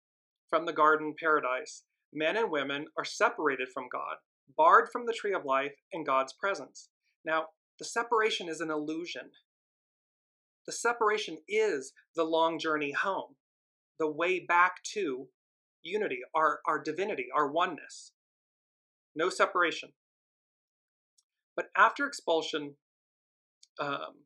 Speaker 2: from the garden paradise, men and women are separated from God, barred from the tree of life and God's presence. Now, the separation is an illusion. The separation is the long journey home, the way back to unity, our, our divinity, our oneness. No separation. But after expulsion, um,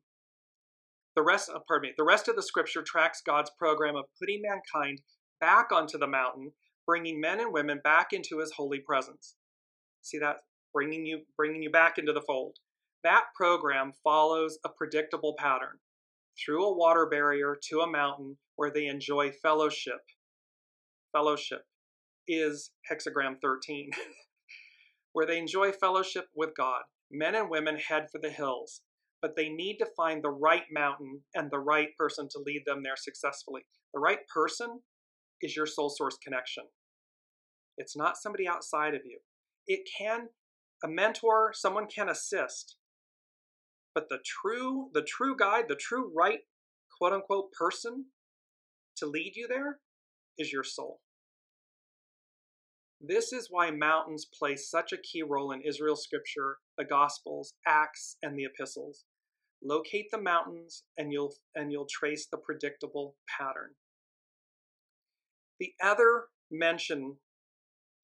Speaker 2: the rest, uh, pardon me, the rest of the scripture tracks God's program of putting mankind back onto the mountain, bringing men and women back into His holy presence. See that? Bringing you, bringing you back into the fold. That program follows a predictable pattern through a water barrier to a mountain where they enjoy fellowship. Fellowship is hexagram 13, *laughs* where they enjoy fellowship with God. Men and women head for the hills, but they need to find the right mountain and the right person to lead them there successfully. The right person is your soul source connection. It's not somebody outside of you. It can, a mentor, someone can assist, but the true, the true guide, the true right quote unquote person to lead you there is your soul. This is why mountains play such a key role in Israel scripture, the gospels, acts, and the epistles. Locate the mountains and you'll and you'll trace the predictable pattern. The other mention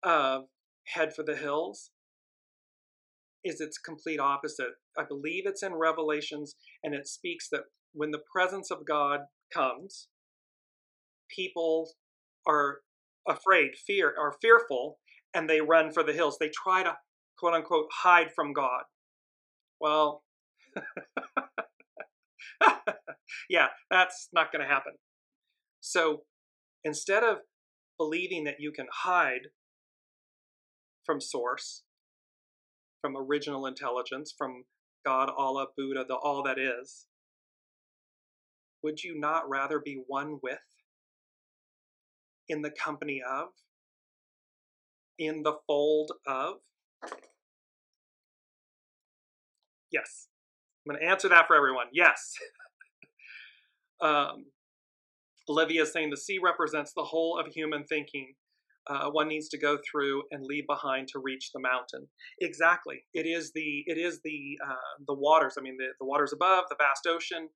Speaker 2: of head for the hills is its complete opposite. I believe it's in Revelations, and it speaks that when the presence of God comes, people are afraid, fear, are fearful, and they run for the hills. They try to quote unquote hide from God. Well, *laughs* yeah, that's not going to happen. So instead of believing that you can hide from source, from original intelligence, from God, Allah, Buddha, the all that is, would you not rather be one with, in the company of, in the fold of? Yes. I'm going to answer that for everyone. Yes. *laughs* um, Olivia is saying the sea represents the whole of human thinking uh, one needs to go through and leave behind to reach the mountain. Exactly, it is the it is the uh, the waters. I mean, the, the waters above, the vast ocean.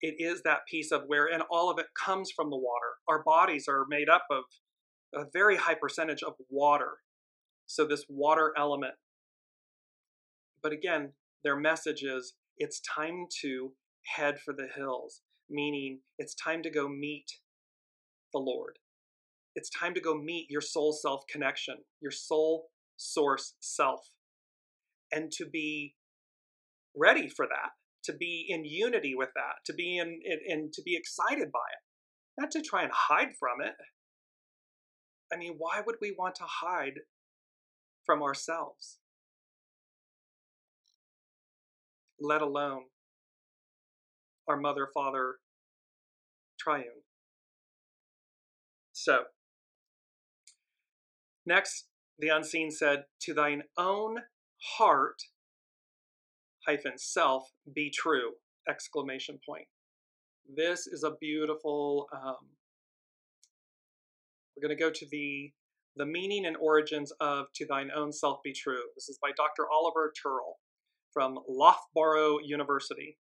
Speaker 2: It is that piece of where, and all of it comes from the water. Our bodies are made up of a very high percentage of water. So this water element. But again, their message is it's time to head for the hills, meaning it's time to go meet the Lord it's time to go meet your soul self connection, your soul source self. and to be ready for that, to be in unity with that, to be in, in to be excited by it, not to try and hide from it. I mean, why would we want to hide from ourselves? Let alone our mother, father, triune. So, next, the unseen said, To thine own heart hyphen self be true! Exclamation point. This is a beautiful um, we're going to go to the the meaning and origins of to thine own self be true. This is by dr oliver Tearle from loughborough university.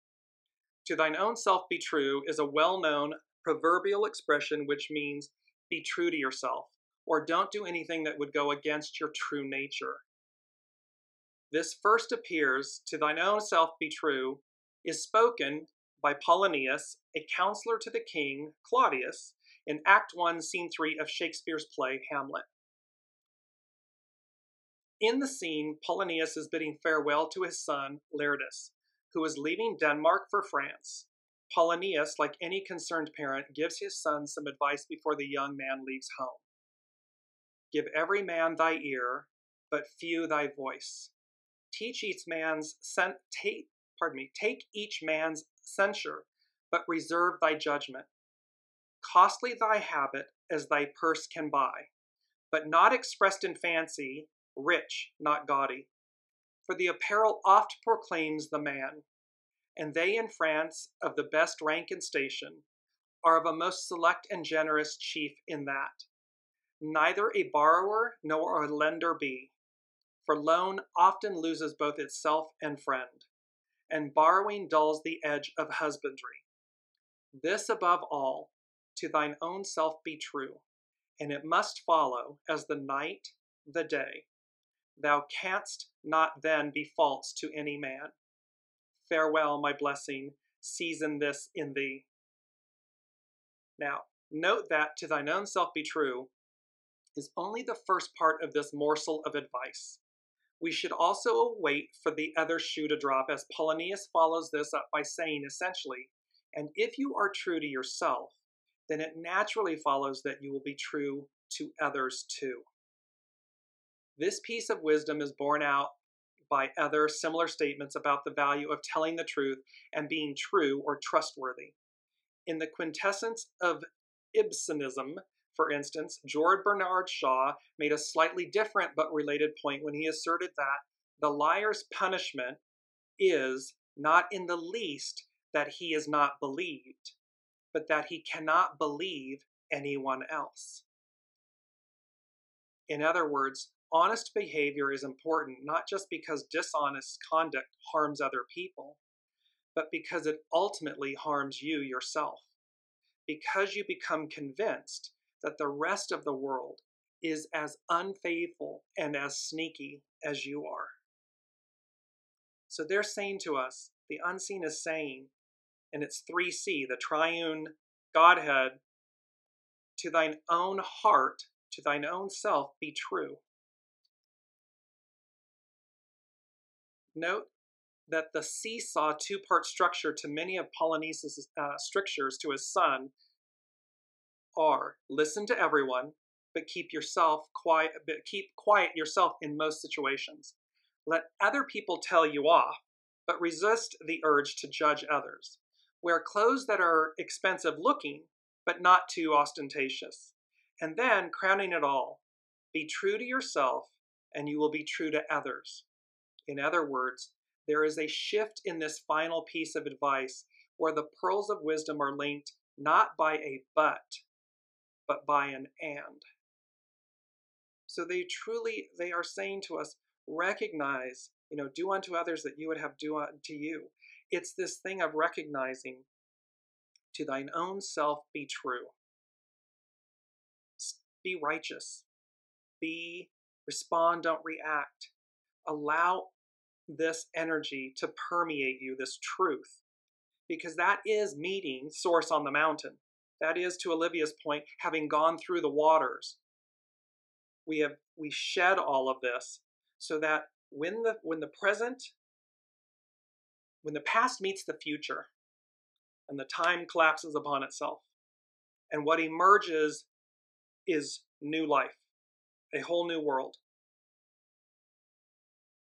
Speaker 2: To thine own self be true is a well-known proverbial expression which means be true to yourself or don't do anything that would go against your true nature this first appears, to thine own self be true, is spoken by Polonius, a counselor to the king, Claudius, in Act 1, Scene 3 of Shakespeare's play Hamlet. In the scene, Polonius is bidding farewell to his son, Laertes, who is leaving Denmark for France. Polonius, like any concerned parent, gives his son some advice before the young man leaves home. Give every man thy ear, but few thy voice. Teach each man's sen- take pardon me take each man's censure but reserve thy judgment. Costly thy habit as thy purse can buy but not expressed in fancy rich not gaudy. For the apparel oft proclaims the man and they in france of the best rank and station are of a most select and generous chief in that neither a borrower nor a lender be for loan often loses both itself and friend, and borrowing dulls the edge of husbandry. This above all, to thine own self be true, and it must follow as the night, the day. Thou canst not then be false to any man. Farewell, my blessing, season this in thee. Now, note that to thine own self be true is only the first part of this morsel of advice. We should also wait for the other shoe to drop, as Polonius follows this up by saying essentially, and if you are true to yourself, then it naturally follows that you will be true to others too. This piece of wisdom is borne out by other similar statements about the value of telling the truth and being true or trustworthy. In the quintessence of Ibsenism, for instance, George Bernard Shaw made a slightly different but related point when he asserted that the liar's punishment is not in the least that he is not believed, but that he cannot believe anyone else. In other words, honest behavior is important not just because dishonest conduct harms other people, but because it ultimately harms you yourself. Because you become convinced that the rest of the world is as unfaithful and as sneaky as you are. So they're saying to us, the unseen is saying, and it's 3C, the triune Godhead, to thine own heart, to thine own self, be true. Note that the seesaw two part structure to many of Polonius' uh, strictures to his son are listen to everyone, but keep yourself quiet, but keep quiet yourself in most situations. Let other people tell you off, but resist the urge to judge others. Wear clothes that are expensive looking, but not too ostentatious. And then, crowning it all, be true to yourself, and you will be true to others. In other words, there is a shift in this final piece of advice where the pearls of wisdom are linked not by a but, but by an and. So they truly, they are saying to us, recognize, you know, do unto others that you would have do unto you. It's this thing of recognizing to thine own self be true. Be righteous. Be, respond, don't react. Allow this energy to permeate you, this truth, because that is meeting Source on the mountain. That is, to Olivia's point, having gone through the waters. We have we shed all of this so that when the when the present when the past meets the future and the time collapses upon itself and what emerges is new life a whole new world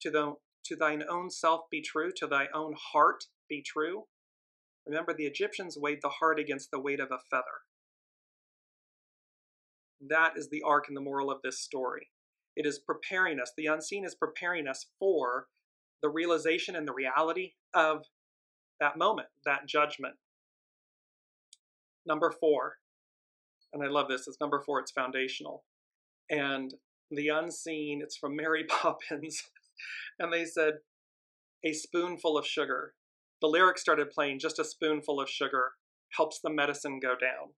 Speaker 2: to the to thine own self be true to thy own heart be true remember the egyptians weighed the heart against the weight of a feather that is the arc and the moral of this story it is preparing us, the unseen is preparing us for the realization and the reality of that moment, that judgment. Number four, and I love this, it's number four, it's foundational. And the unseen, it's from Mary *laughs* Poppins. and they said, a spoonful of sugar. The lyrics started playing, just a spoonful of sugar helps the medicine go down.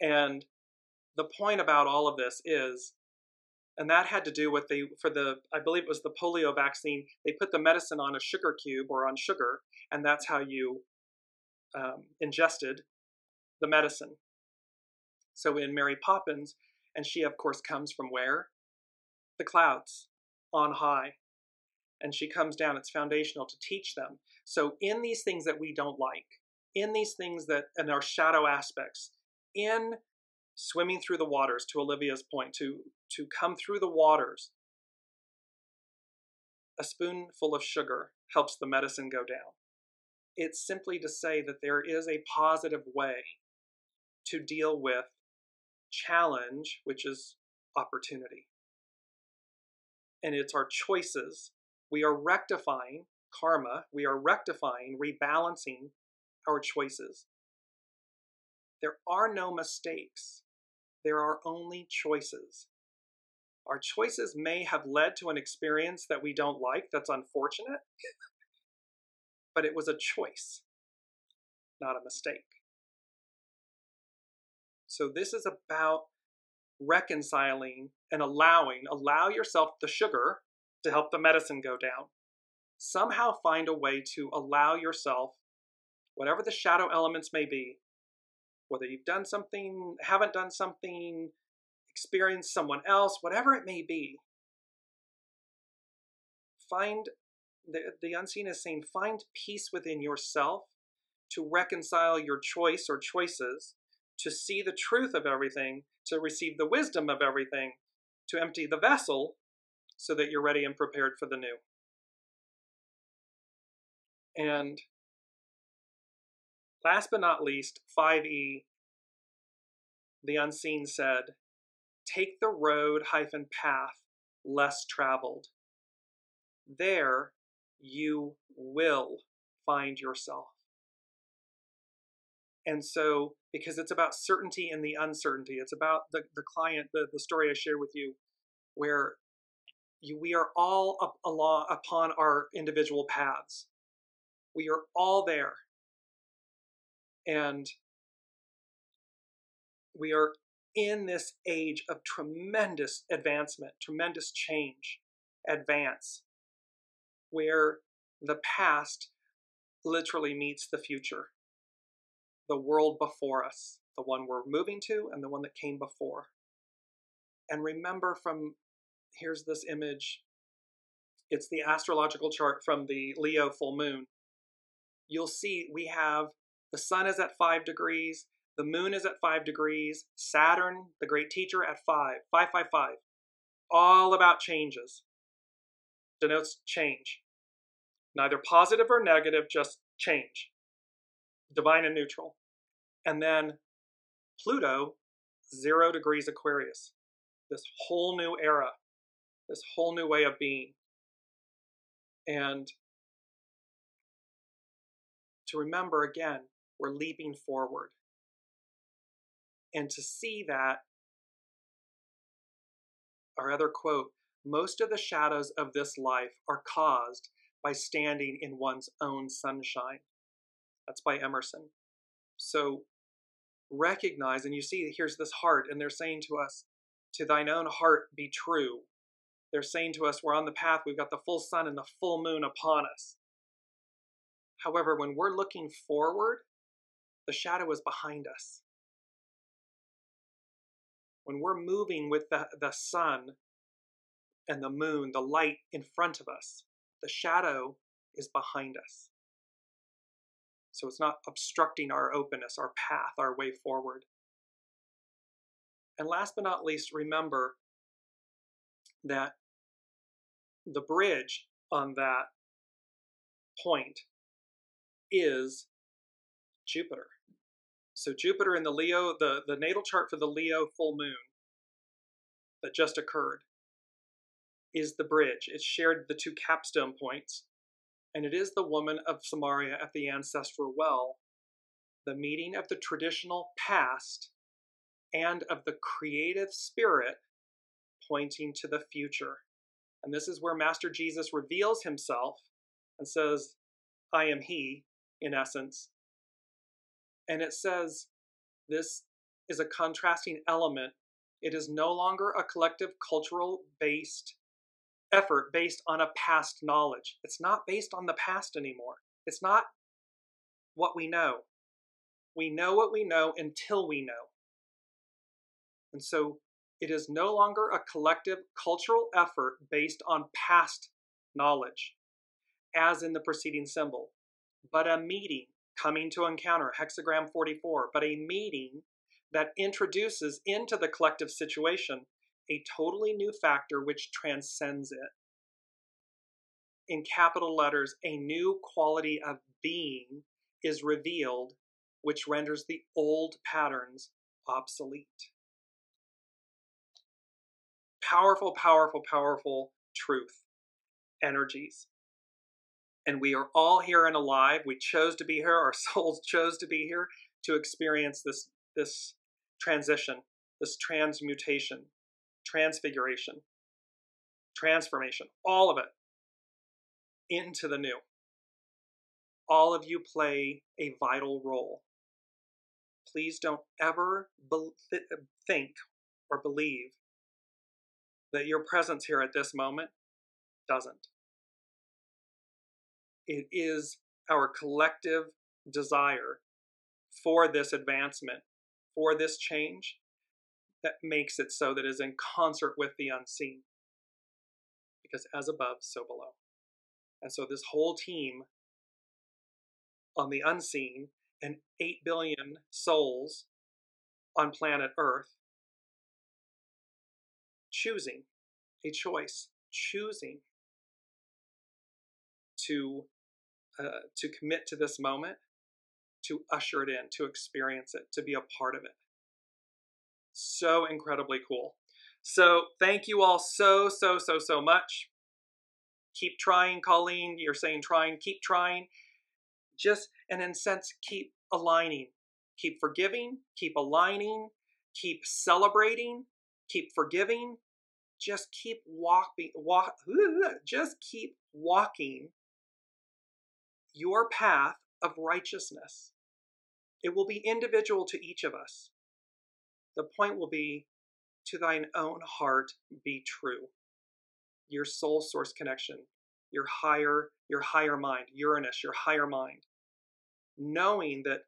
Speaker 2: And the point about all of this is and that had to do with the for the i believe it was the polio vaccine they put the medicine on a sugar cube or on sugar and that's how you um, ingested the medicine. So in mary poppins and she of course comes from where? The clouds on high. And she comes down it's foundational to teach them so in these things that we don't like in these things that and our shadow aspects in swimming through the waters to olivia's point to to come through the waters, a spoonful of sugar helps the medicine go down. It's simply to say that there is a positive way to deal with challenge, which is opportunity. And it's our choices. We are rectifying karma, we are rectifying, rebalancing our choices. There are no mistakes, there are only choices. Our choices may have led to an experience that we don't like, that's unfortunate, *laughs* but it was a choice, not a mistake. So this is about reconciling and allowing, allow yourself the sugar to help the medicine go down. Somehow find a way to allow yourself, whatever the shadow elements may be, whether you've done something, haven't done something, experienced someone else, whatever it may be. Find the, the unseen is saying, find peace within yourself to reconcile your choice or choices, to see the truth of everything, to receive the wisdom of everything, to empty the vessel so that you're ready and prepared for the new. And last but not least, 5e, the unseen said, take the road hyphen path less traveled. There you will find yourself. And so, because it's about certainty and the uncertainty, it's about the, the client, the, the story I share with you, where you, we are all up along upon our individual paths. We are all there. And we are in this age of tremendous advancement, tremendous change, advance, where the past literally meets the future, the world before us, the one we're moving to, and the one that came before. And remember from here's this image. It's the astrological chart from the Leo full moon. You'll see we have the sun is at five degrees, the moon is at five degrees. Saturn, the great teacher, at five. Five, five, five. All about changes. Denotes change. Neither positive or negative, just change. Divine and neutral. And then Pluto, zero degrees Aquarius. This whole new era, this whole new way of being. And to remember again, we're leaping forward and to see that, our other quote, most of the shadows of this life are caused by standing in one's own sunshine. That's by Emerson. So recognize, and you see, here's this heart, and they're saying to us, to thine own heart be true. They're saying to us, we're on the path, we've got the full sun and the full moon upon us. However, when we're looking forward, the shadow is behind us when we're moving with the, the sun, and the moon, the light in front of us. The shadow is behind us. So it's not obstructing our openness, our path, our way forward. And last but not least, remember that the bridge on that point is Jupiter. So Jupiter in the Leo, the, the natal chart for the Leo full moon that just occurred is the bridge. It shared the two capstone points, and it is the woman of Samaria at the ancestral well, the meeting of the traditional past and of the creative spirit pointing to the future. And this is where Master Jesus reveals himself and says, I am He, in essence. And it says this is a contrasting element. It is no longer a collective cultural based effort based on a past knowledge. It's not based on the past anymore. It's not what we know. We know what we know until we know. And so it is no longer a collective cultural effort based on past knowledge, as in the preceding symbol, but a meeting coming to encounter, hexagram 44, but a meeting that introduces into the collective situation a totally new factor which transcends it. In capital letters, a new quality of being is revealed, which renders the old patterns obsolete. Powerful, powerful, powerful truth, energies. And we are all here and alive. We chose to be here. Our *laughs* souls chose to be here to experience this, this transition, this transmutation, transfiguration, transformation, all of it into the new. All of you play a vital role. Please don't ever be- think or believe that your presence here at this moment doesn't. It is our collective desire for this advancement, for this change, that makes it so that it is in concert with the unseen. Because as above, so below. And so this whole team on the unseen and 8 billion souls on planet Earth choosing a choice, choosing to uh, to commit to this moment, to usher it in, to experience it, to be a part of it. So incredibly cool. So thank you all so, so, so, so much. Keep trying, Colleen. You're saying trying, keep trying. Just, and in sense, keep aligning. Keep forgiving, keep aligning, keep celebrating, keep forgiving. Just keep walking, walk, *laughs* just keep walking your path of righteousness. It will be individual to each of us. The point will be to thine own heart be true. Your soul source connection, your higher, your higher mind, Uranus, your higher mind. Knowing that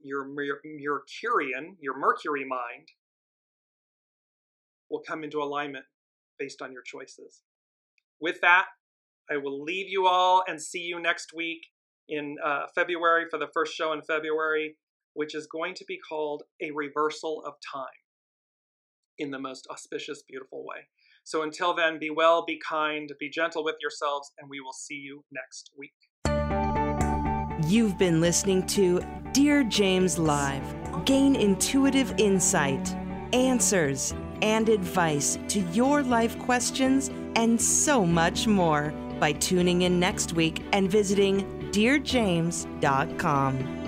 Speaker 2: your Mercurian, your Mercury mind, will come into alignment based on your choices. With that, I will leave you all and see you next week in uh, February for the first show in February which is going to be called a reversal of time in the most auspicious, beautiful way. So until then, be well, be kind, be gentle with yourselves, and we will see you next week.
Speaker 1: You've been listening to Dear James Live. Gain intuitive insight, answers, and advice to your life questions, and so much more by tuning in next week and visiting DearJames.com.